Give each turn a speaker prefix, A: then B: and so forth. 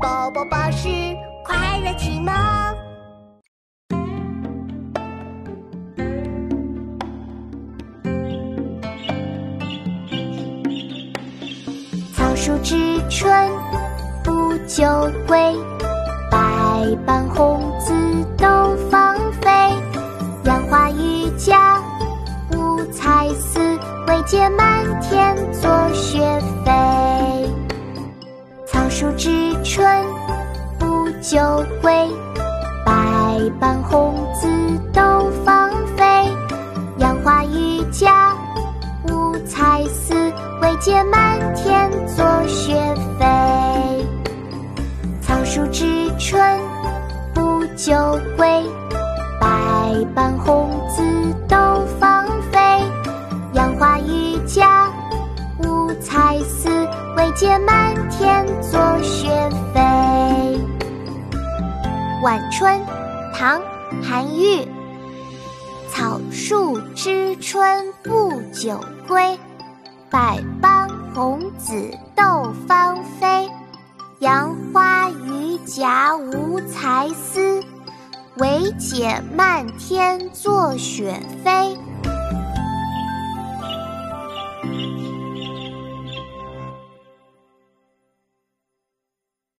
A: 宝宝巴士快乐启蒙。
B: 草树知春不久归，百般红紫都芳菲。杨花榆荚五彩丝，惟解满天作雪飞。草树知春不久归，百般红紫都芳菲。杨花榆荚五彩丝，惟见满天作雪飞。草树知春不久归，丝，惟见满天作雪飞。晚春，唐·韩愈。草树知春不久归，百般红紫斗芳菲。杨花榆荚无才思，惟解漫天作雪飞。